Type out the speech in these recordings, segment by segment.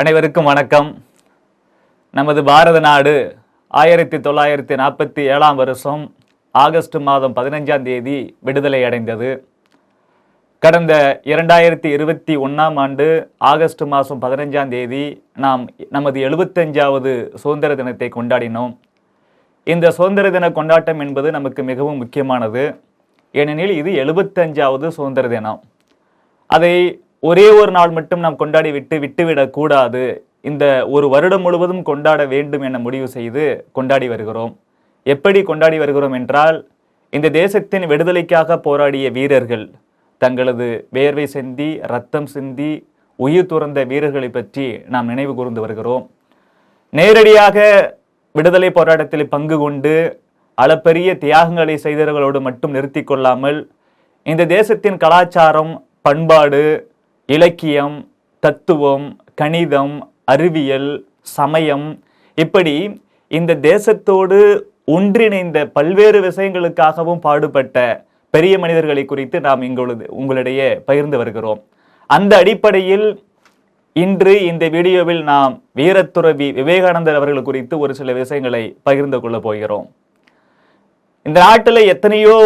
அனைவருக்கும் வணக்கம். நமது பாரத நாடு ஆயிரத்தி தொள்ளாயிரத்தி நாற்பத்தி ஏழாம் வருஷம் ஆகஸ்ட் மாதம் பதினஞ்சாம் தேதி விடுதலை அடைந்தது. கடந்த இரண்டாயிரத்தி இருபத்தி ஒன்றாம் ஆண்டு ஆகஸ்ட் மாதம் பதினஞ்சாம் தேதி நாம் நமது எழுபத்தஞ்சாவது சுதந்திர தினத்தை கொண்டாடினோம். இந்த சுதந்திர தின கொண்டாட்டம் என்பது நமக்கு மிகவும் முக்கியமானது. ஏனெனில் இது எழுபத்தஞ்சாவது சுதந்திர தினம். அதை ஒரே ஒரு நாள் மட்டும் நாம் கொண்டாடி விட்டு விட்டுவிடக்கூடாது இந்த ஒரு வருடம் முழுவதும் கொண்டாட வேண்டும் என முடிவு செய்து கொண்டாடி வருகிறோம். எப்படி கொண்டாடி வருகிறோம் என்றால் இந்த தேசத்தின் விடுதலைக்காக போராடிய வீரர்கள் தங்களது வேர்வை சிந்தி ரத்தம் சிந்தி உயிர் துறந்த வீரர்களை பற்றி நாம் நினைவு கூர்ந்து வருகிறோம். நேரடியாக விடுதலை போராட்டத்தில் பங்கு கொண்டு அளப்பரிய தியாகங்களை செய்தவர்களோடு மட்டும் நிறுத்தி கொள்ளாமல் இந்த தேசத்தின் கலாச்சாரம் பண்பாடு இலக்கியம் தத்துவம் கணிதம் அறிவியல் சமயம் இப்படி இந்த தேசத்தோடு ஒன்றிணைந்த பல்வேறு விஷயங்களுக்காகவும் பாடுபட்ட பெரிய மனிதர்களை குறித்து நாம் இங்குள்ளது உங்களிடையே பகிர்ந்து வருகிறோம். அந்த அடிப்படையில் இன்று இந்த வீடியோவில் நாம் வீரத்துறவி விவேகானந்தர் அவர்கள் குறித்து ஒரு சில விஷயங்களை பகிர்ந்து கொள்ள போகிறோம். இந்த நாட்டில் எத்தனையோ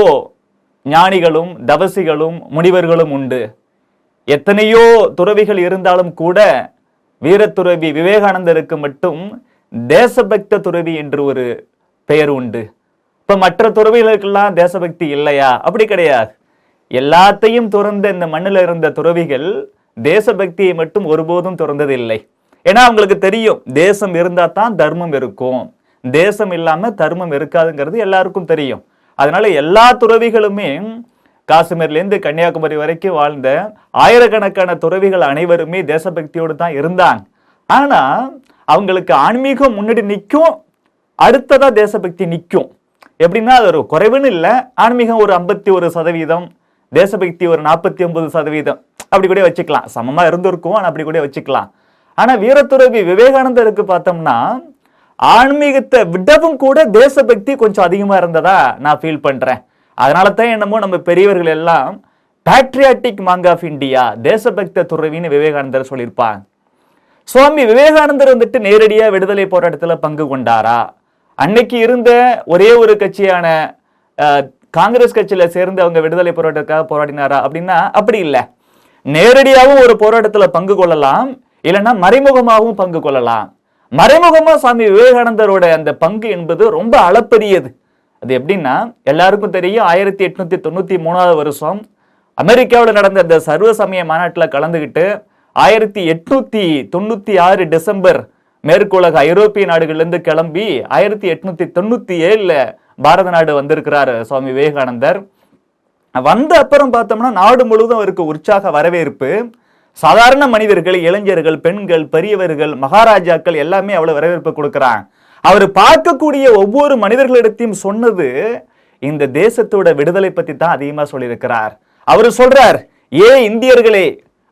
ஞானிகளும் தவசிகளும் முனிவர்களும் உண்டு. எத்தனையோ துறவிகள் இருந்தாலும் கூட வீரத்துறவி விவேகானந்தருக்கு மட்டும் தேசபக்த துறவி என்று ஒரு பெயர் உண்டு. இப்ப மற்ற துறவிகளுக்கெல்லாம் தேசபக்தி இல்லையா? அப்படி கிடையாது. எல்லாத்தையும் துறந்த இந்த மண்ணில் இருந்த துறவிகள் தேசபக்தியை மட்டும் ஒருபோதும் துறந்ததில்லை. ஏன்னா அவங்களுக்கு தெரியும் தேசம் இருந்தா தான் தர்மம் இருக்கும். தேசம் இல்லாம தர்மம் இருக்காதுங்கிறது எல்லாருக்கும் தெரியும். அதனால எல்லா துறவிகளுமே காஷ்மீர்லேருந்து கன்னியாகுமரி வரைக்கும் வாழ்ந்த ஆயிரக்கணக்கான துறவிகள் அனைவருமே தேசபக்தியோடு தான் இருந்தாங்க. ஆனால் அவங்களுக்கு ஆன்மீகம் முன்னாடி நிற்கும் அடுத்ததாக தேசபக்தி நிற்கும். எப்படின்னா அது ஒரு குறைவுன்னு இல்லை. ஆன்மீகம் ஒரு ஐம்பத்தி ஒரு சதவீதம் தேசபக்தி ஒரு நாற்பத்தி ஒன்பது சதவீதம். அப்படி கூட வச்சுக்கலாம். சமமாக இருந்திருக்கும் ஆனால் அப்படி கூட வச்சுக்கலாம். ஆனால் வீரத்துறவி விவேகானந்தருக்கு பார்த்தோம்னா ஆன்மீகத்தை விடவும் கூட தேசபக்தி கொஞ்சம் அதிகமாக இருந்ததா நான் ஃபீல் பண்ணுறேன் அதனால தான் என்னமோ நம்ம பெரியவர்கள் எல்லாம் பேட்ரியாட்டிக் மாங் ஆஃப் இந்தியா தேசபக்த துறவின்னு விவேகானந்தர் சொல்லியிருப்பாங்க. சுவாமி விவேகானந்தர் வந்துட்டு நேரடியாக விடுதலை போராட்டத்தில் பங்கு கொண்டாரா? அன்னைக்கு இருந்த ஒரே ஒரு கட்சியான காங்கிரஸ் கட்சியில் சேர்ந்து அவங்க விடுதலை போராட்டத்துக்காக போராடினாரா அப்படின்னா அப்படி இல்லை. நேரடியாகவும் ஒரு போராட்டத்தில் பங்கு கொள்ளலாம் இல்லைன்னா மறைமுகமாகவும் பங்கு கொள்ளலாம். மறைமுகமாக சுவாமி விவேகானந்தரோட அந்த பங்கு என்பது ரொம்ப அளப்பரியது. அது எப்படின்னா எல்லாருக்கும் தெரியும் ஆயிரத்தி எட்நூத்தி தொண்ணூத்தி மூணாவது வருஷம் அமெரிக்காவில் நடந்த அந்த சர்வ சமய மாநாட்டில் கலந்துக்கிட்டு ஆயிரத்தி எட்நூத்தி தொண்ணூத்தி ஆறு டிசம்பர் மேற்குலக ஐரோப்பிய நாடுகள்லேருந்து கிளம்பி ஆயிரத்தி எட்நூத்தி தொண்ணூத்தி ஏழுல பாரத நாடு வந்திருக்கிறார் சுவாமி விவேகானந்தர். வந்த அப்புறம் பார்த்தோம்னா நாடு முழுவதும் அவருக்கு உற்சாக வரவேற்பு. சாதாரண மனிதர்கள் இளைஞர்கள் பெண்கள் பெரியவர்கள் மகாராஜாக்கள் எல்லாமே அவ்வளோ வரவேற்பு கொடுக்குறாங்க. அவர் பார்க்கக்கூடிய ஒவ்வொரு மனிதர்களிடத்தையும் சொன்னது இந்த தேசத்தோட விடுதலை பத்தி தான் அதிகமா சொல்லியிருக்கிறார். அவர் சொல்றார் ஏ இந்தியர்களே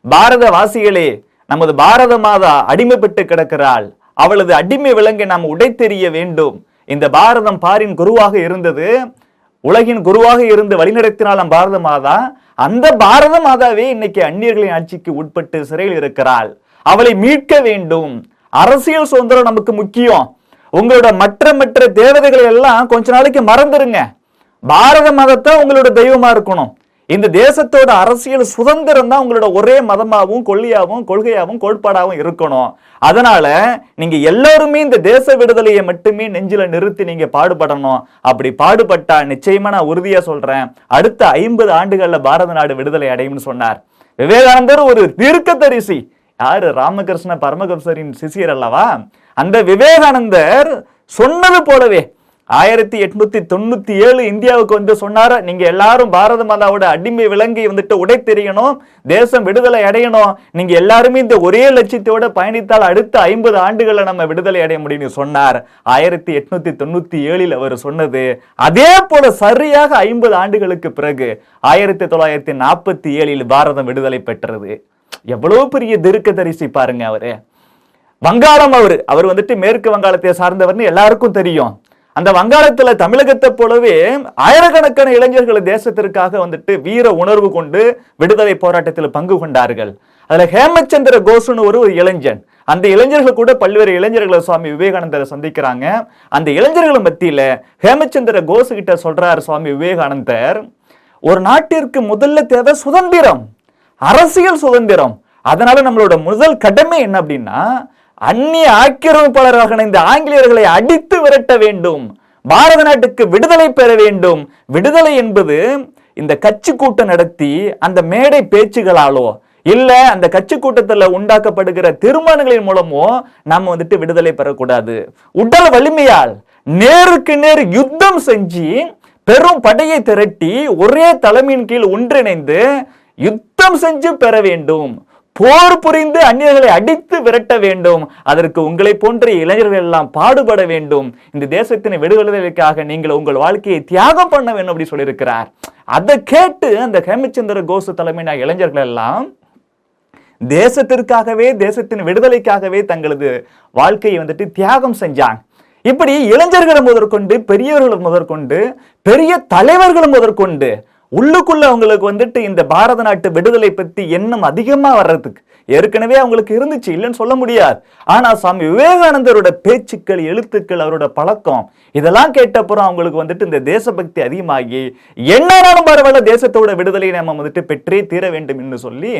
பாரத வாசிகளே நமது பாரத மாதா அடிமைப்பட்டு கிடக்கிறாள். அவளது அடிமை விலங்கை நாம் உடைத்தெறிய வேண்டும். இந்த பாரதம் பாரின் குருவாக இருந்தது உலகின் குருவாக இருந்து வழிநடத்தினாலும் பாரத மாதா. அந்த பாரத மாதாவே இன்னைக்கு அந்நியர்களின் ஆட்சிக்கு உட்பட்டு சிறையில் இருக்கிறாள். அவளை மீட்க வேண்டும். அரசியல் சுதந்திரம் நமக்கு முக்கியம். உங்களோட மற்ற மற்ற தேவதைகளை எல்லாம் கொஞ்ச நாளைக்கு மறந்துருங்க. பாரத மதத்தை உங்களோட தெய்வமா இருக்கணும். இந்த தேசத்தோட அரசியல் சுதந்திரம் தான் உங்களோட ஒரே மதமாகவும் கொள்கையாகவும் கொள்கையாகவும் கோட்பாடாகவும் இருக்கணும். அதனால நீங்க எல்லாருமே இந்த தேச விடுதலையை மட்டுமே நெஞ்சில நிறுத்தி நீங்க பாடுபடணும். அப்படி பாடுபட்டா நிச்சயமா நான் உறுதியா சொல்றேன். அடுத்த ஐம்பது ஆண்டுகள்ல பாரத நாடு விடுதலை அடையும்னு சொன்னார். விவேகானந்தர் ஒரு தீர்க்கதரிசி. யாரு? ராமகிருஷ்ண பரமகம்சரின் சிசியர் அல்லவா? அந்த விவேகானந்தர் சொன்னது போலவே ஆயிரத்தி எட்நூத்தி தொண்ணூத்தி ஏழு இந்தியாவுக்கு வந்து சொன்னாரு நீங்க எல்லாரும் பாரத மாதாவோட அடிமை விலங்கை வந்துட்டு உடை தெரியணும் தேசம் விடுதலை அடையணும். நீங்க எல்லாருமே இந்த ஒரே லட்சியத்தோட பயணித்தால் அடுத்த ஐம்பது ஆண்டுகளை நம்ம விடுதலை அடைய முடியும்னு சொன்னார். ஆயிரத்தி எட்நூத்தி தொண்ணூத்தி ஏழில் அவர் சொன்னது அதே போல சரியாக ஐம்பது ஆண்டுகளுக்கு பிறகு ஆயிரத்தி தொள்ளாயிரத்தி நாற்பத்தி ஏழில் பாரதம் விடுதலை பெற்றது. எவ்வளவு பெரிய திருக்க தரிசி பாருங்க அவரு. வங்காளம் அவர். அவர் வந்துட்டு மேற்கு வங்காளத்தை சார்ந்தவர்னு எல்லாருக்கும் தெரியும். அந்த வங்காளத்துல தமிழகத்தை போலவே ஆயிரக்கணக்கான இளைஞர்கள் தேசத்திற்காக வந்துட்டு வீர உணர்வு கொண்டு விடுதலை போராட்டத்தில் பங்கு கொண்டார்கள். அதுல ஹேமச்சந்திர கோஷுன்னு ஒரு ஒரு இளைஞன். அந்த இளைஞர்கள் கூட பல்வேறு இளைஞர்களை சுவாமி விவேகானந்தரை சந்திக்கிறாங்க. அந்த இளைஞர்கள் மத்தியில ஹேமச்சந்திர கோசு கிட்ட சொல்றாரு சுவாமி விவேகானந்தர் ஒரு நாட்டிற்கு முதல்ல தேவை சுதந்திரம். அரசியல் சுதந்திரம். அதனால நம்மளோட முதல் கடமை என்ன அப்படின்னா அந்நிய ஆக்கிரமிப்பாளராக இந்த ஆங்கிலேயர்களை அடித்து விரட்ட வேண்டும். பாரத நாட்டுக்கு விடுதலை பெற வேண்டும். விடுதலை என்பது இந்த கட்சி கூட்டம் நடத்தி அந்த மேடை பேச்சுகளாலோ இல்ல அந்த கட்சி கூட்டத்துல உண்டாக்கப்படுகிற தீர்மானங்களின் மூலமோ நாம வந்துட்டு விடுதலை பெறக்கூடாது. உடல் வலிமையால் நேருக்கு நேர் யுத்தம் செஞ்சு பெரும் படையை திரட்டி ஒரே தலைமையின் கீழ் ஒன்றிணைந்து யுத்தம் செஞ்சு பெற வேண்டும். போர் புரிந்து அந்நியர்களை அடித்து விரட்ட வேண்டும். அதற்கு உங்களை போன்ற இளைஞர்கள் எல்லாம் பாடுபட வேண்டும். இந்த தேசத்தின் விடுதலைக்காக நீங்கள் உங்கள் வாழ்க்கையை தியாகம் பண்ண வேண்டும் அப்படி சொல்லியிருக்கிறார். அதை கேட்டு அந்த ஹேமச்சந்திர கோசு தலைமையின இளைஞர்கள் எல்லாம் தேசத்திற்காகவே தேசத்தின் விடுதலைக்காகவே தங்களது வாழ்க்கையை வந்துட்டு தியாகம் செஞ்சாங்க. இப்படி இளைஞர்களை முதற்கொண்டு பெரியவர்கள் முதற்கொண்டு பெரிய தலைவர்கள் முதற்கொண்டு உள்ளுக்குள்ள அவங்களுக்கு வந்துட்டு இந்த பாரத நாட்டு விடுதலை பத்தி எண்ணம் அதிகமா வர்றதுக்கு ஏற்கனவே அவங்களுக்கு இருந்துச்சு இல்லைன்னு சொல்ல முடியாது. ஆனா சுவாமி விவேகானந்தரோட பேச்சுக்கள் எழுத்துக்கள் அவரோட பழக்கம் இதெல்லாம் கேட்டப்புறம் அவங்களுக்கு வந்துட்டு இந்த தேசபக்தி அதிகமாகி என்னாலும் பரவாயில்ல தேசத்தோட விடுதலையை நம்ம வந்துட்டு பெற்றே தீர வேண்டும் என்று சொல்லி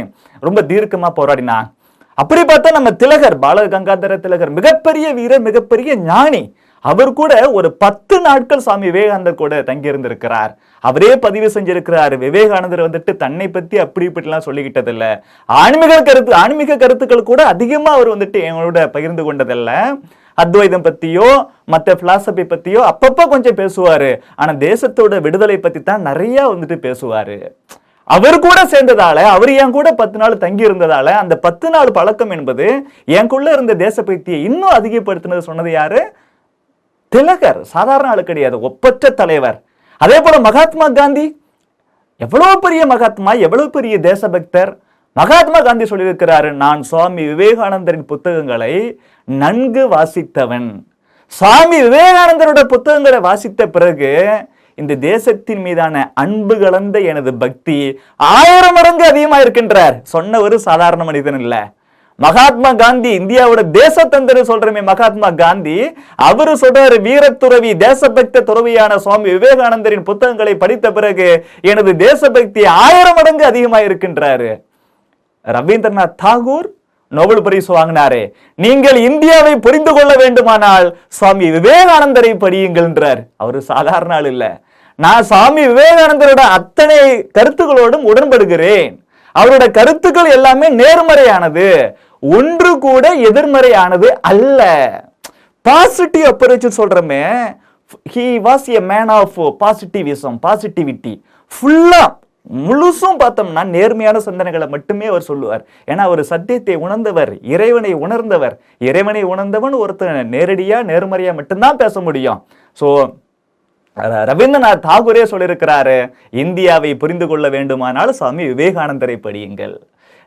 ரொம்ப தீர்க்கமா போராடினாங்க அப்படி பார்த்தா நம்ம திலகர் பாலகங்காதர திலகர் மிகப்பெரிய வீரர் மிகப்பெரிய ஞானி. அவர் கூட ஒரு பத்து நாட்கள் சுவாமி விவேகானந்தர் கூட தங்கியிருந்திருக்கிறார். அவரே பதிவு செஞ்சிருக்கிறார். விவேகானந்தர் வந்துட்டு தன்னை பத்தி அப்படி இப்படிலாம் சொல்லிக்கிட்டது இல்ல ஆன்மீக கருத்து ஆன்மீக கருத்துக்கள் கூட அதிகமா அவர் வந்துட்டு எங்களோட பகிர்ந்து கொண்டதில்ல. அத்வைதம் பத்தியோ மத்த பிலாசபி பத்தியோ அப்பப்ப கொஞ்சம் பேசுவாரு. ஆனா தேசத்தோட விடுதலை பத்தி தான் நிறைய வந்துட்டு பேசுவாரு. அவர் கூட சேர்ந்ததால அவர் என் கூட பத்து நாள் தங்கி இருந்ததால அந்த பத்து நாள் பழக்கம் என்பது எனக்குள்ள இருந்த தேச பக்தியை இன்னும் அதிகப்படுத்தினது சொன்னது யாரு? திலகர் சாதாரண ஆளு கிடையாது ஒப்பற்ற தலைவர். அதே போல மகாத்மா காந்தி எவ்வளவு பெரிய மகாத்மா எவ்வளவு பெரிய தேசபக்தர். மகாத்மா காந்தி சொல்லியிருக்கிறாரு நான் சுவாமி விவேகானந்தரின் புத்தகங்களை நன்கு வாசித்தவன். சுவாமி விவேகானந்தரோட புத்தகங்களை வாசித்த பிறகு இந்த தேசத்தின் மீதான அன்பு கலந்த எனது பக்தி ஆயிரம் மடங்கு அதிகமாக இருக்கின்றார் சொன்ன ஒரு சாதாரண மனிதன் இல்லை. மகாத்மா காந்தி இந்தியாவோட தேசத்தந்தர் சொல்றமே மகாத்மா காந்தி. அவரு சொல்றாரு வீரத்துறவி தேசபக்த துறவியான சுவாமி விவேகானந்தரின் புத்தகங்களை படித்த பிறகு எனது தேசபக்தி ஆயிரம் மடங்கு அதிகமாக இருக்கின்றாரு ரவீந்திரநாத் தாகூர் நோபல் பரிசு வாங்கினாரே. நீங்கள் இந்தியாவை புரிந்து கொள்ள வேண்டுமானால் சுவாமி விவேகானந்தரை படியுங்கள்ன்றார் அவரு சாதாரண ஆள் இல்லை. நான் சுவாமி விவேகானந்தரோட அத்தனை கருத்துக்களோடும் உடன்படுகிறேன். அவரோட கருத்துக்கள் எல்லாமே நேர்மறையானது. ஒன்று கூட எதிர்மறையானது அல்ல. Positive approach சொல்றமே. He was a man of positivism positivity ஃபுல்லா முழுசும் பார்த்தோம்னா நேர்மையான சிந்தனைகளை மட்டுமே அவர் சொல்லுவார். ஏன்னா அவர் சத்தியத்தை உணர்ந்தவர் இறைவனை உணர்ந்தவர். இறைவனை உணர்ந்தவன் ஒருத்தன் நேரடியாக நேர்மறையாக மட்டும்தான் பேச முடியும். ஸோ ரவீந்திரநாத் தாகூரே சொல்லியிருக்கிறாரு இந்தியாவை புரிந்து கொள்ள வேண்டுமானால் சுவாமி விவேகானந்தரை படியுங்கள்.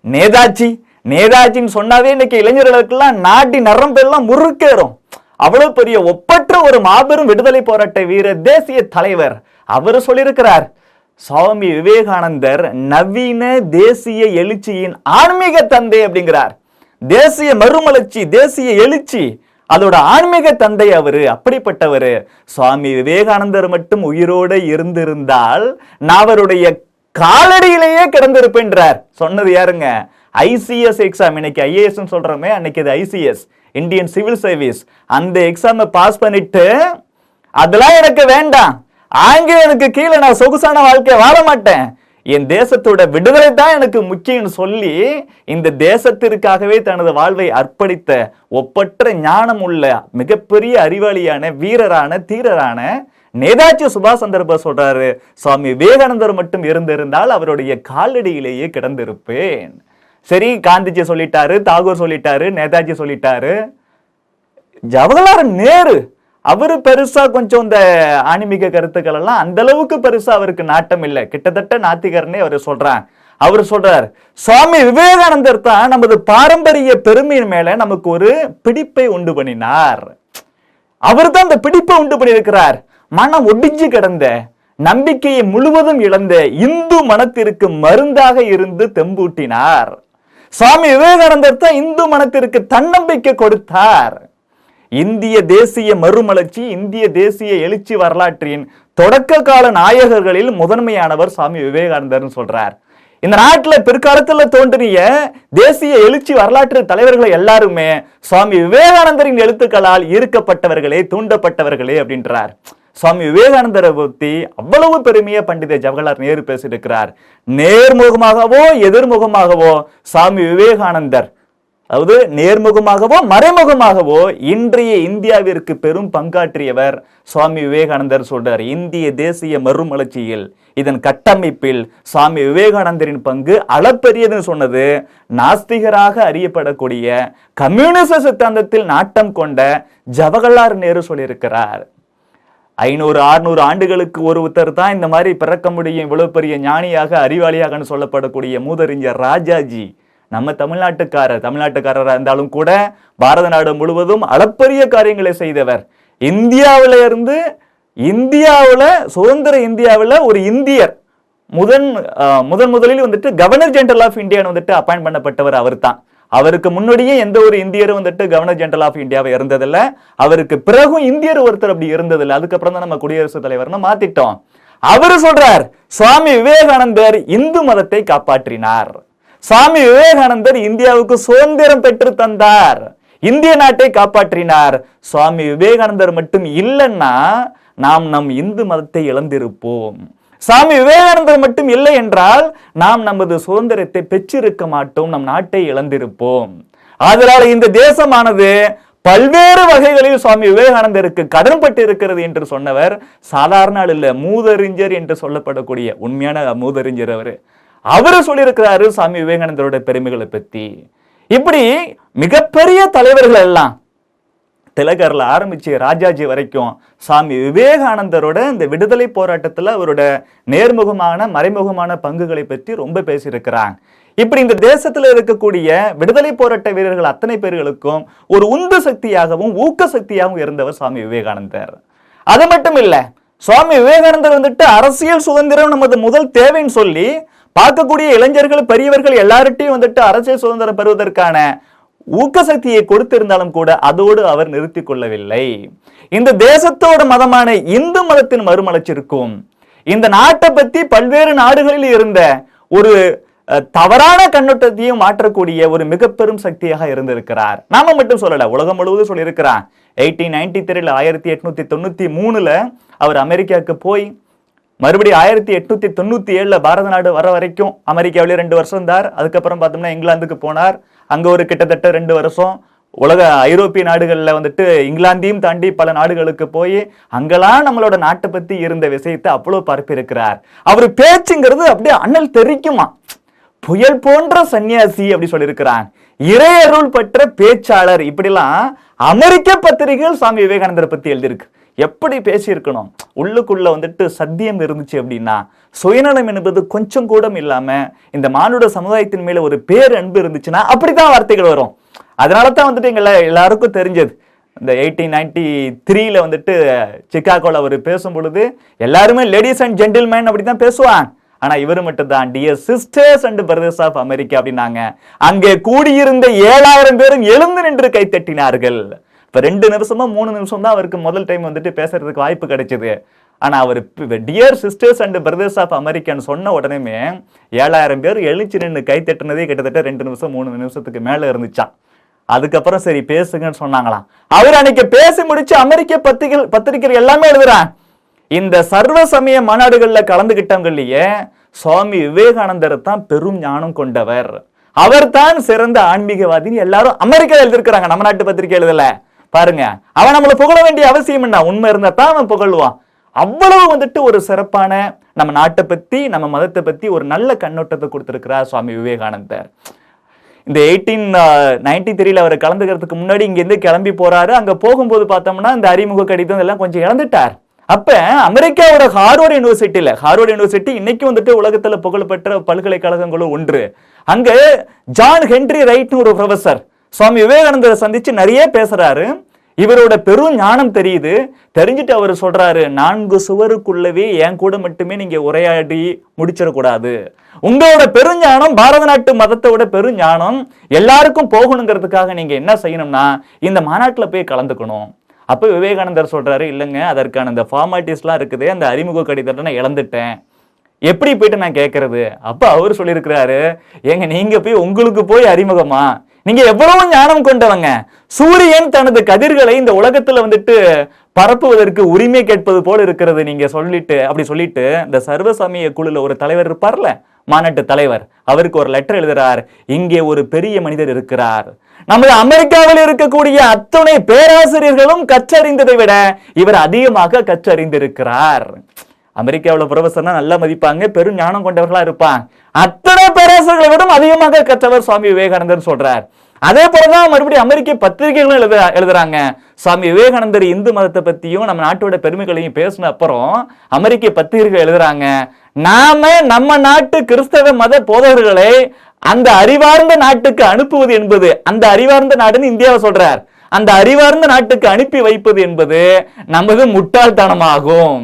நேதாஜி நேதாஜின்னு சொன்னாவே இன்னைக்கு இளைஞர்களுக்கெல்லாம் நாட்டி நரம்பெல்லாம் முறுக்கேறும். அவ்வளவு பெரிய ஒப்பற்ற ஒரு மாபெரும் விடுதலை போராட்ட வீரர் தேசிய தலைவர் அவர் சொல்லியிருக்கிறார். சுவாமி விவேகானந்தர் நவீன தேசிய எழுச்சியின் ஆன்மீக தந்தை அப்படிங்கிறார். தேசிய மறுமலர்ச்சி தேசிய எழுச்சி அதோட ஆன்மீக தந்தை அவரு அப்படிப்பட்டவர். சுவாமி விவேகானந்தர் மட்டும் உயிரோடு இருந்திருந்தால் நான் அவருடைய காலடியிலேயே கிடந்திருப்பேன்றார். சொன்னது யாருங்க? ஐசிஎஸ் எக்ஸாம் இன்னைக்கு ஐஏஎஸ் சொல்றோமே அன்னைக்கு இது ஐசிஎஸ் இந்தியன் சிவில் சர்வீஸ். அந்த எக்ஸாமை பாஸ் பண்ணிட்டு அதெல்லாம் எனக்கு வேண்டாம். ஆங்கிலேயனுக்கு கீழே நான் சொகுசான வாழ்க்கையை வாழ மாட்டேன். என் தேசத்தோட விடுதலை தான் எனக்கு முக்கியம்னு சொல்லி இந்த தேசத்திற்காகவே தனது வாழ்வை அர்ப்பணித்த ஒப்பற்ற ஞானம் உள்ள மிகப்பெரிய அறிவாளியான வீரரான தீரரான நேதாஜி சுபாஷ் சந்திர போஸ் சொல்றாரு சுவாமி விவேகானந்தர் மட்டும் இருந்திருந்தால் அவருடைய காலடியிலேயே கிடந்திருப்பேன். சரி காந்திஜி சொல்லிட்டாரு தாகூர் சொல்லிட்டாரு நேதாஜி சொல்லிட்டாரு. ஜவஹர்லால் நேரு அவரு பெருசா கொஞ்சம் இந்த ஆன்மீக கருத்துக்கள் எல்லாம் அந்த அளவுக்கு பெருசா அவருக்கு நாட்டம் இல்லை. கிட்டத்தட்ட நாத்திகர்னே அவர் சொல்றாங்க அவர் சொல்றார் சுவாமி விவேகானந்தர் தான் நமது பாரம்பரிய பெருமையின் மேல நமக்கு ஒரு பிடிப்பை உண்டு பண்ணினார். அவர் தான் அந்த பிடிப்பை உண்டு பண்ணியிருக்கிறார். மனம் ஒடிஞ்சு கிடந்த நம்பிக்கையை முழுவதும் இழந்த இந்து மனத்திற்கு மருந்தாக இருந்து தெம்பூட்டினார். சுவாமி விவேகானந்தர் தான் இந்து மனத்திற்கு தன்னம்பிக்கை கொடுத்தார். இந்திய தேசிய மறுமலர்ச்சி இந்திய தேசிய எழுச்சி வரலாற்றின் தொடக்க கால நாயகர்களில் முதன்மையானவர் சுவாமி விவேகானந்தர்னு சொல்றார். இந்த நாட்டில் பிற்காலத்துல தோன்றிய தேசிய எழுச்சி வரலாற்று தலைவர்கள் எல்லாருமே சுவாமி விவேகானந்தரின் எழுத்துக்களால் ஈர்க்கப்பட்டவர்களே தூண்டப்பட்டவர்களே அப்படின்றார். சுவாமி விவேகானந்தரை பற்றி அவ்வளவு பெருமையை பண்டித ஜவஹர்லால் நேரு பேசியிருக்கிறார். நேர்முகமாகவோ எதிர்முகமாகவோ சுவாமி விவேகானந்தர் அதாவது நேர்முகமாகவோ மறைமுகமாகவோ இன்றைய இந்தியாவிற்கு பெரும் பங்காற்றியவர் சுவாமி விவேகானந்தர் சொல்றார் இந்திய தேசிய மறுமலர்ச்சியில் இதன் கட்டமைப்பில் சுவாமி விவேகானந்தரின் பங்கு அளப்பரியதுன்னு சொன்னது நாஸ்திகராக அறியப்படக்கூடிய கம்யூனிச சித்தாந்தத்தில் நாட்டம் கொண்ட ஜவஹர்லால் நேரு சொல்லியிருக்கிறார். ஐநூறு ஆறுநூறு ஆண்டுகளுக்கு ஒருத்தர் தான் இந்த மாதிரி பிறக்க முடியும் இவ்வளவு பெரிய ஞானியாக அறிவாளியாகன்னு சொல்லப்படக்கூடிய மூதறிஞர் ராஜாஜி நம்ம தமிழ்நாட்டுக்காரர் தமிழ்நாட்டுக்காரராக இருந்தாலும் கூட பாரத நாடு முழுவதும் அளப்பரிய காரியங்களை செய்தவர். இந்தியாவில இருந்து இந்தியாவில் சுதந்திர இந்தியாவில் ஒரு இந்தியர். முதன் முதன் முதலில் வந்துட்டு கவர்னர் ஜெனரல் ஆஃப் இந்தியான்னு வந்துட்டு அப்பாயிண்ட் பண்ணப்பட்டவர் அவர் தான் அவருக்கு முன்னாடியே எந்த ஒரு இந்தியரும் வந்துட்டு கவர்னர் ஜெனரல் ஆஃப் இந்தியாவை இருந்ததில்ல. அவருக்கு பிறகும் இந்தியர் ஒருத்தர் அப்படி இருந்ததில்ல. அதுக்கப்புறம் தான் நம்ம குடியரசுத் தலைவர்னு மாத்திட்டோம். அவர் சொல்றார் சுவாமி விவேகானந்தர் இந்து மதத்தை காப்பாற்றினார். சுவாமி விவேகானந்தர் இந்தியாவுக்கு சுதந்திரம் பெற்று தந்தார். இந்திய நாட்டை காப்பாற்றினார். சுவாமி விவேகானந்தர் மட்டும் இல்லைன்னா நாம் நம் இந்து மதத்தை இழந்திருப்போம். சாமி விவேகானந்தர் மட்டும் இல்லை என்றால் நாம் நமது சுதந்திரத்தை பெற்றிருக்க மாட்டோம் நம் நாட்டை இழந்திருப்போம். அதனால இந்த தேசமானது பல்வேறு வகைகளில் சுவாமி விவேகானந்தருக்கு கடன்பட்டு இருக்கிறது என்று சொன்னவர் சாதாரண ஆள் இல்ல மூதறிஞர் என்று சொல்லப்படக்கூடிய உண்மையான மூதறிஞர் அவர். அவரு சொல்லியிருக்கிறாரு சுவாமி விவேகானந்தரோட பெருமைகளை பற்றி இப்படி மிகப்பெரிய தலைவர்கள் எல்லாம் திலகர்ல ஆரம்பித்து ராஜாஜி வரைக்கும் சாமி விவேகானந்தரோட இந்த விடுதலை போராட்டத்தில் அவரோட நேர்முகமான மறைமுகமான பங்குகளை பற்றி ரொம்ப பேசியிருக்கிறாங்க. இப்படி இந்த தேசத்தில் இருக்கக்கூடிய விடுதலை போராட்ட வீரர்கள் அத்தனை பேர்களுக்கும் ஒரு உந்து சக்தியாகவும் ஊக்க சக்தியாகவும் இருந்தவர் சுவாமி விவேகானந்தர். அது மட்டும் இல்லை சுவாமி விவேகானந்தர் வந்துட்டு அரசியல் சுதந்திரம் நமது முதல் தேவைன்னு சொல்லி பார்க்கக்கூடிய இளைஞர்கள் பெரியவர்கள் எல்லார்ட்டையும் வந்துட்டு அரசியல் சுதந்திரம் பெறுவதற்கான ஊக்க சக்தியை கொடுத்திருந்தாலும் கூட அதோடு அவர் நிறுத்திக் கொள்ளவில்லை. இந்த தேசத்தோட மதமான இந்து மதத்தின் மறுமலர்ச்சிருக்கும் இந்த நாட்டை பத்தி பல்வேறு நாடுகளில் இருந்த ஒரு அஹ், தவறான கண்ணோட்டத்தையும் மாற்றக்கூடிய ஒரு மிக பெரும் சக்தியாக இருந்திருக்கிறார். நாம மட்டும் சொல்லல உலகம் முழுவதும் சொல்லியிருக்கிறார் எயிட்டீன் நைன்டி த்ரீல ஆயிரத்தி எட்நூத்தி தொண்ணூத்தி மூணுல அவர் அமெரிக்காவுக்கு போய் மறுபடியும் ஆயிரத்தி எட்நூத்தி தொண்ணூத்தி ஏழுல பாரத நாடு வர வரைக்கும் அமெரிக்காவிலே ரெண்டு வருஷம் இருந்தார். அதுக்கப்புறம் பார்த்தோம்னா இங்கிலாந்துக்கு போனார். அங்க ஒரு கிட்டத்தட்ட ரெண்டு வருஷம். உலக ஐரோப்பிய நாடுகள்ல வந்துட்டு இங்கிலாந்தையும் தாண்டி பல நாடுகளுக்கு போய் அங்கெல்லாம் நம்மளோட நாட்டை பத்தி இருந்த விஷயத்தை அவ்வளவு பரப்பியிருக்கிறார். அவர் பேச்சுங்கிறது அப்படியே அண்ணல் தெரிக்குமா? புயல் போன்ற சன்னியாசி அப்படி சொல்லியிருக்கிறான். இறையருள் பெற்ற பேச்சாளர். இப்படிலாம் அமெரிக்க பத்திரிகைகள் சுவாமி விவேகானந்தரை பத்தி எழுதியிருக்கு. எப்படி பேசியிருக்கணும்? உள்ளுக்குள்ள வந்துட்டு சத்தியம் இருந்துச்சு அப்படின்னா சுயநலம் என்பது கொஞ்சம் கூட இல்லாம இந்த மானுட சமுதாயத்தின் மேல ஒரு பேர் அன்பு இருந்துச்சுன்னா அப்படித்தான் வார்த்தைகள் வரும். அதனால தான் வந்துட்டு எங்களை எல்லாருக்கும் தெரிஞ்சது. இந்த எயிட்டீன் நைன்டி த்ரீல வந்துட்டு சிக்காகோல அவர் பேசும் பொழுது எல்லாருமே லேடிஸ் அண்ட் ஜென்டில்மேன் அப்படி தான் பேசுவாங்க. ஆனா இவர் மட்டும் தான் dear sisters and brothers of America அப்படின்னாங்க. அங்கே கூடியிருந்த ஏழாயிரம் பேரும் எழுந்து நின்று கைத்தட்டினார்கள் இப்போ ரெண்டு நிமிஷமோ மூணு நிமிஷம் தான் அவருக்கு முதல் டைம் வந்துட்டு பேசுறதுக்கு வாய்ப்பு கிடைச்சிது. ஆனால் அவர் dear sisters and brothers of American சொன்ன உடனேமே ஏழாயிரம் பேர் எழுச்சி நின்று கை தட்டினதே கிட்டத்தட்ட ரெண்டு நிமிஷம் மூணு நிமிஷத்துக்கு மேலே இருந்துச்சான் அதுக்கப்புறம் சரி பேசுங்கன்னு சொன்னாங்களாம். அவர் அன்னைக்கு பேசி முடிச்சு அமெரிக்க பத்திரிகை பத்திரிகை எல்லாமே எழுதுறான் இந்த சர்வ சமய மாநாடுகளில் கலந்துகிட்டவங்களையே சுவாமி விவேகானந்தர் தான் பெரும் ஞானம் கொண்டவர். அவர் தான் சிறந்த ஆன்மீகவாதின்னு எல்லாரும் அமெரிக்கா எழுதிருக்கிறாங்க நம்ம நாட்டு பத்திரிகை எழுதல. பாருங்க அவன் நம்மளை புகழ வேண்டிய அவசியம் என்ன? உண்மை இருந்தா தான் அவன் புகழுவான். அவ்வளவு வந்துட்டு ஒரு சிறப்பான நம்ம நாட்டை பத்தி நம்ம மதத்தை பத்தி ஒரு நல்ல கண்ணோட்டத்தை கொடுத்துருக்கிறார் சுவாமி விவேகானந்தர். இந்த எயிட்டீன் நைன்டி த்ரீல அவர் கலந்துக்கிறதுக்கு முன்னாடி இங்கேருந்து கிளம்பி போறாரு. அங்க போகும்போது பார்த்தோம்னா இந்த அறிமுக கடிதம் இதெல்லாம் கொஞ்சம் இழந்துட்டார். அப்ப அமெரிக்காவோட ஹார்வர்ட் யூனிவர்சிட்டியில ஹார்வர்ட் யூனிவர்சிட்டி இன்னைக்கு வந்துட்டு உலகத்துல புகழ்பெற்ற பல்கலைக்கழகங்களும் ஒன்று. அங்க ஜான் ஹென்றி ரைட்னு ஒரு ப்ரொஃபசர் சுவாமி விவேகானந்தரை சந்திச்சு நிறைய பேசுறாரு. இவரோட பெரும் ஞானம் தெரியுது. தெரிஞ்சுட்டு அவர் சொல்றாரு நான்கு சுவருக்குள்ளவே என் கூட மட்டுமே நீங்க உரையாடி முடிச்சிடக்கூடாது. உங்களோட பெருஞானம் பாரத நாட்டு மதத்தோட பெருஞானம் எல்லாருக்கும் போகணுங்கிறதுக்காக நீங்க என்ன செய்யணும்னா இந்த மாநாட்டில் போய் கலந்துக்கணும். அப்ப விவேகானந்தர் சொல்றாரு இல்லைங்க அதற்கான அந்த ஃபார்மாலிட்டிஸ்லாம் இருக்குது. அந்த அறிமுக கடிதத்தை நான் இழந்துட்டேன். எப்படி போயிட்டு நான் கேட்கறது அப்போ அவர் சொல்லியிருக்கிறாரு ஏங்க நீங்க போய் உங்களுக்கு போய் அறிமுகமா? நீங்க எவ்வளவு ஞானம் கொண்டவங்க. சூரியன் தனது கதிர்களை இந்த உலகத்துல வந்துட்டு பரப்புவதற்கு உரிமை கேட்பது போல இருக்கிறது நீங்க சொல்லிட்டு அப்படி சொல்லிட்டு இந்த சர்வசமய குழுல ஒரு தலைவர் இருப்பார்ல மாநாட்டு தலைவர். அவருக்கு ஒரு லெட்டர் எழுதுறார். இங்கே ஒரு பெரிய மனிதர் இருக்கிறார். நமது அமெரிக்காவில் இருக்கக்கூடிய அத்துணை பேராசிரியர்களும் கற்றறிந்ததை விட இவர் அதிகமாக கற்றறிந்திருக்கிறார். அமெரிக்காவில் ப்ரொஃபஸர்னா நல்லா மதிப்பாங்க. பெரும் ஞானம் கொண்டவர்களா இருப்பாங்க அத்தனை பேரரசர்களை விட அதிகமாக கற்றவர் சுவாமி விவேகானந்தர் சொல்றார். அதே போலதான் மறுபடியும் அமெரிக்க பத்திரிகைகளும் எழுத எழுதுறாங்க. சுவாமி விவேகானந்தர் இந்து மதத்தை பத்தியும் நம்ம நாட்டோட பெருமைகளையும் பேசின அப்புறம் அமெரிக்க பத்திரிகைகள் எழுதுறாங்க. நாம நம்ம நாட்டு கிறிஸ்தவ மத போதகர்களை அந்த அறிவார்ந்த நாட்டுக்கு அனுப்புவது என்பது அந்த அறிவார்ந்த நாடுன்னு இந்தியாவை சொல்றார். அந்த அறிவார்ந்த நாட்டுக்கு அனுப்பி வைப்பது என்பது நமது முட்டாள்தனமாகும்.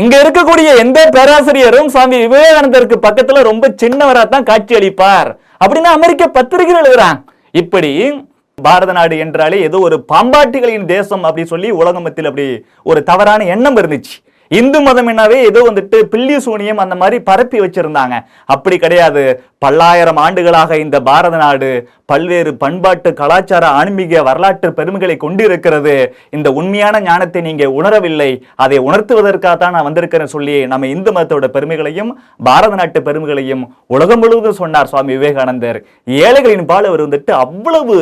இங்க இருக்கக்கூடிய எந்த பேராசிரியரும் சுவாமி விவேகானந்தருக்கு பக்கத்துல ரொம்ப சின்னவரா தான் காட்சி அளிப்பார். அப்படின்னு அமெரிக்க பத்திரிகைகள் எழுதுறாங்க. இப்படி பாரத நாடு என்றாலே ஏதோ ஒரு பாம்பாட்டிகளின் தேசம் அப்படி சொல்லி உலக மத்தியில் அப்படி ஒரு தவறான எண்ணம் இருந்துச்சு. இந்து மதம் என்னவே ஏதோ வந்துட்டு பில்லி சூனியம் அந்த மாதிரி பரப்பி வச்சிருந்தாங்க. அப்படி கிடையாது. பல்லாயிரம் ஆண்டுகளாக இந்த பாரத நாடு பல்வேறு பண்பாட்டு கலாச்சார ஆன்மீக வரலாற்று பெருமைகளை கொண்டிருக்கிறது. இந்த உண்மையான ஞானத்தை நீங்க உணரவில்லை. அதை உணர்த்துவதற்காக தான் நான் வந்திருக்கிறேன் சொல்லி நம்ம இந்து மதத்தோட பெருமைகளையும் பாரத நாட்டு பெருமைகளையும் உலகம் முழுவதும் சொன்னார் சுவாமி விவேகானந்தர். ஏழைகளின் பால் அவர் வந்துட்டு அவ்வளவு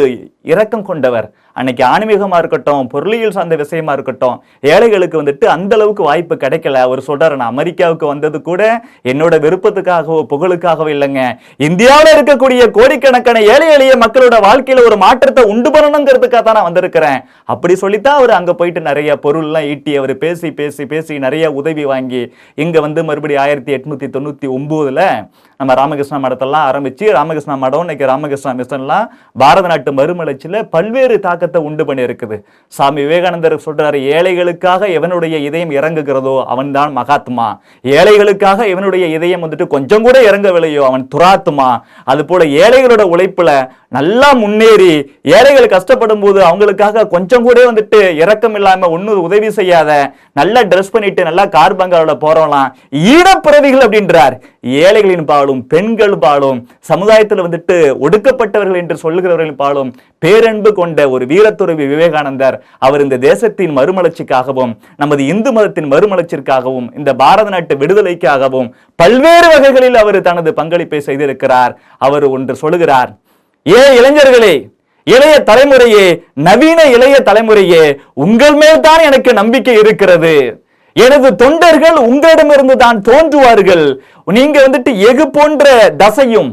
இரக்கம் கொண்டவர். அன்னைக்கு ஆன்மீகமா இருக்கட்டும் பொருளியல் சார்ந்த விஷயமா இருக்கட்டும் ஏழைகளுக்கு வந்துட்டு அந்த அளவுக்கு வாய்ப்பு கிடைக்கல. அவர் சொல்றாரு நான் அமெரிக்காவுக்கு வந்தது கூட என்னோட விருப்பத்துக்காகவோ புகழுக்காகவோ இல்லைங்க. இந்தியாவில் இருக்கக்கூடிய கோடிக்கணக்கான ஏழை எளிய மக்களோட வாழ்க்கையில ஒரு மாற்றத்தை உண்டு பண்ணணுங்கிறதுக்காக தான் நான் வந்திருக்கிறேன். அப்படி சொல்லித்தான் அவர் அங்க போயிட்டு நிறைய பொருள்லாம் ஈட்டி அவர் பேசி பேசி பேசி நிறைய உதவி வாங்கி இங்க வந்து மறுபடியும் ஆயிரத்தி எட்நூத்தி தொண்ணூத்தி ஒன்பதுல நம்ம ராமகிருஷ்ணா மடத்தெல்லாம் ஆரம்பிச்சு ராமகிருஷ்ணா மடம் இன்னைக்கு ராமகிருஷ்ணா மிஷன்லாம் பாரத நாட்டு மறுமலர்ச்சியில பல்வேறு தாக்கத்தை உண்டு பண்ணி இருக்குது சாமி விவேகானந்தர் சொல்றாரு ஏழைகளுக்காக எவனுடைய இதயம் இறங்குகிறதோ அவன்தான் மகாத்மா. ஏழைகளுக்காக எவனுடைய இதயம் வந்துட்டு கொஞ்சம் கூட இறங்கவில்லையோ அவன் துராத்மா. அது போல ஏழைகளோட உழைப்புல நல்லா முன்னேறி ஏழைகள் கஷ்டப்படும் போது அவங்களுக்காக கொஞ்சம் கூட வந்துட்டு இரக்கம் இல்லாமல் ஒன்றும் உதவி செய்யாத நல்லா ட்ரெஸ் பண்ணிட்டு நல்லா கார் பங்களோட போறவங்களாம் ஈனப்பிறவிகள் அப்படின்றார். ஏழைகளின் பாலும் பெண்கள் பாலும் சமுதாயத்தில் வந்துட்டு ஒடுக்கப்பட்டவர்கள் என்று சொல்லுகிறவர்களின் பாலும் பேரன்பு கொண்ட ஒரு வீரத்துறவி விவேகானந்தர் அவர் இந்த தேசத்தின் மறுமலர்ச்சிக்காகவும் நமது இந்து மதத்தின் மறுமலர்ச்சிக்காகவும் இந்த பாரத நாட்டு விடுதலைக்காகவும் பல்வேறு வகைகளில் அவர் தனது பங்களிப்பை செய்திருக்கிறார். அவர் ஒன்று சொல்லுகிறார் ஏ இளைஞர்களே இளைய தலைமுறையே நவீன இளைய தலைமுறையே உங்கள் மேல் தான் எனக்கு நம்பிக்கை இருக்கிறது. எனது தொண்டர்கள் உங்களிடமிருந்து தான் தோன்றுவார்கள். நீங்க வந்துட்டு எகு போன்ற தசையும்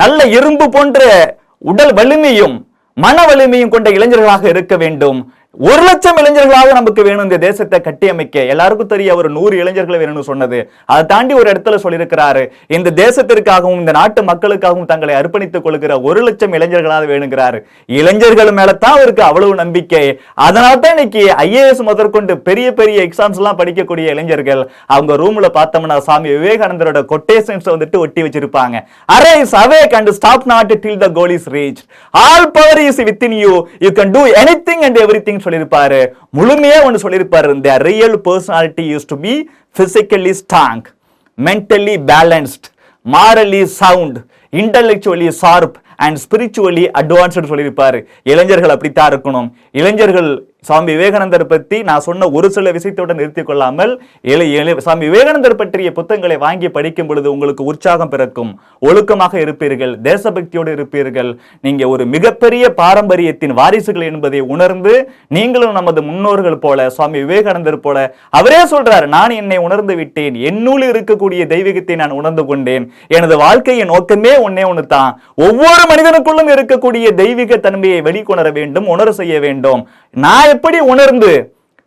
நல்ல இரும்பு போன்ற உடல் வலிமையும் மன வலிமையும் கொண்ட இளைஞர்களாக இருக்க வேண்டும். ஒரு லட்சம் இளைஞர்களாக நமக்கு வேணும் இந்த தேசத்தை கட்டியமைக்க. எல்லாருக்கும் தெரியும் அவர் நூறு இளைஞர்கள் வேணும்னு சொன்னது. அதை தாண்டி ஒரு இடத்துல சொல்லியிருக்கிறாரு இந்த தேசத்திற்காகவும் இந்த நாட்டு மக்களுக்காகவும் தங்களை அர்ப்பணித்துக் கொள்கிற ஒரு லட்சம் இளைஞர்களாக வேணுங்கிறாரு. இளைஞர்கள் மேலதான் அவருக்கு அவ்வளவு நம்பிக்கை. அதனால தான் இன்னைக்கு ஐஏஎஸ் முதற்கொண்டு பெரிய பெரிய எக்ஸாம்ஸ் எல்லாம் படிக்கக்கூடிய இளைஞர்கள் அவங்க ரூம்ல பார்த்தோம்னா சாமி விவேகானந்தரோட கொட்டேஷன்ஸ் வந்துட்டு ஒட்டி வச்சிருப்பாங்க. Arise awake and stop not till the goal is reach all power is within you you can do anything and everything சொல்லியிருப்பாரு. முழுமையா ஒன்று சொல்லியிருப்பாரு. இந்த real personality use to be physically strong mentally balanced morally sound intellectually sharp and spiritually advanced சொல்லியிருப்பாரு. இளைஞர்கள் அப்படித்தான் இருக்கணும். இளைஞர்கள் சுவாமி விவேகானந்தர் பத்தி நான் சொன்ன ஒரு சில விஷயத்தோட நிறுத்திக் கொள்ளாமல் ஏழை ஏழை சுவாமி விவேகானந்தர் பற்றிய புத்தகங்களை வாங்கி படிக்கும் பொழுது உங்களுக்கு உற்சாகம் பிறக்கும். ஒழுக்கமாக இருப்பீர்கள் தேசபக்தியோடு இருப்பீர்கள். நீங்க ஒரு மிகப்பெரிய பாரம்பரியத்தின் வாரிசுகள் என்பதை உணர்ந்து நீங்களும் நமது முன்னோர்கள் போல சுவாமி விவேகானந்தர் போல அவரே சொல்றாரு நான் என்னை உணர்ந்து விட்டேன். என்னுள் இருக்கக்கூடிய தெய்வீகத்தை நான் உணர்ந்து கொண்டேன். எனது வாழ்க்கையின் நோக்கமே ஒன்னே ஒன்று தான் ஒவ்வொரு மனிதனுக்குள்ளும் இருக்கக்கூடிய தெய்வீக தன்மையை வெளிக்கொணர வேண்டும் உணர செய்ய வேண்டும். நான் எப்படி உணர்ந்து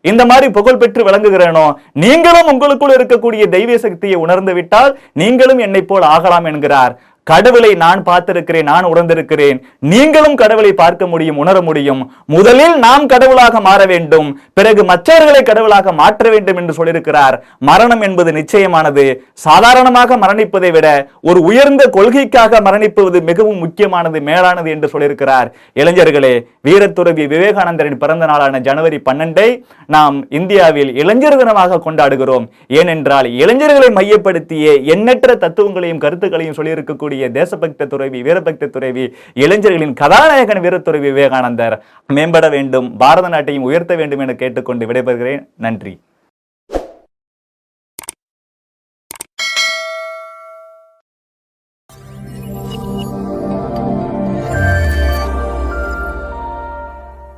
இந்த மாதிரி புகழ் பெற்று விளங்குகிறேனோ நீங்களும் உங்களுக்குள் இருக்கக்கூடிய தெய்வ சக்தியை உணர்ந்து விட்டால் நீங்களும் என்னை போல் ஆகலாம் என்கிறார். கடவுளை நான் பார்த்திருக்கிறேன் நான் உணர்ந்திருக்கிறேன். நீங்களும் கடவுளை பார்க்க முடியும் உணர முடியும். முதலில் நாம் கடவுளாக மாற வேண்டும். பிறகு மற்றவர்களை கடவுளாக மாற்ற வேண்டும் என்று சொல்லியிருக்கிறார். மரணம் என்பது நிச்சயமானது. சாதாரணமாக மரணிப்பதை விட ஒரு உயர்ந்த கொள்கைக்காக மரணிப்பது மிகவும் முக்கியமானது மேலானது என்று சொல்லியிருக்கிறார். இளைஞர்களே வீரத்துறவி விவேகானந்தரின் பிறந்த நாளான ஜனவரி பன்னெண்டை நாம் இந்தியாவில் இளைஞர் தினமாக கொண்டாடுகிறோம். ஏனென்றால் இளைஞர்களை மையப்படுத்திய எண்ணற்ற தத்துவங்களையும் கருத்துக்களையும் சொல்லியிருக்கக்கூடிய தேசபக்த துறவி வீரபக்த துறவி இளைஞர்களின் கதாநாயகன் வீரத்துறவி விவேகானந்தர். மேம்பட வேண்டும் பாரத நாட்டையும் உயர்த்த வேண்டும் என கேட்டுக்கொண்டு விடைபெறுகிறேன். நன்றி.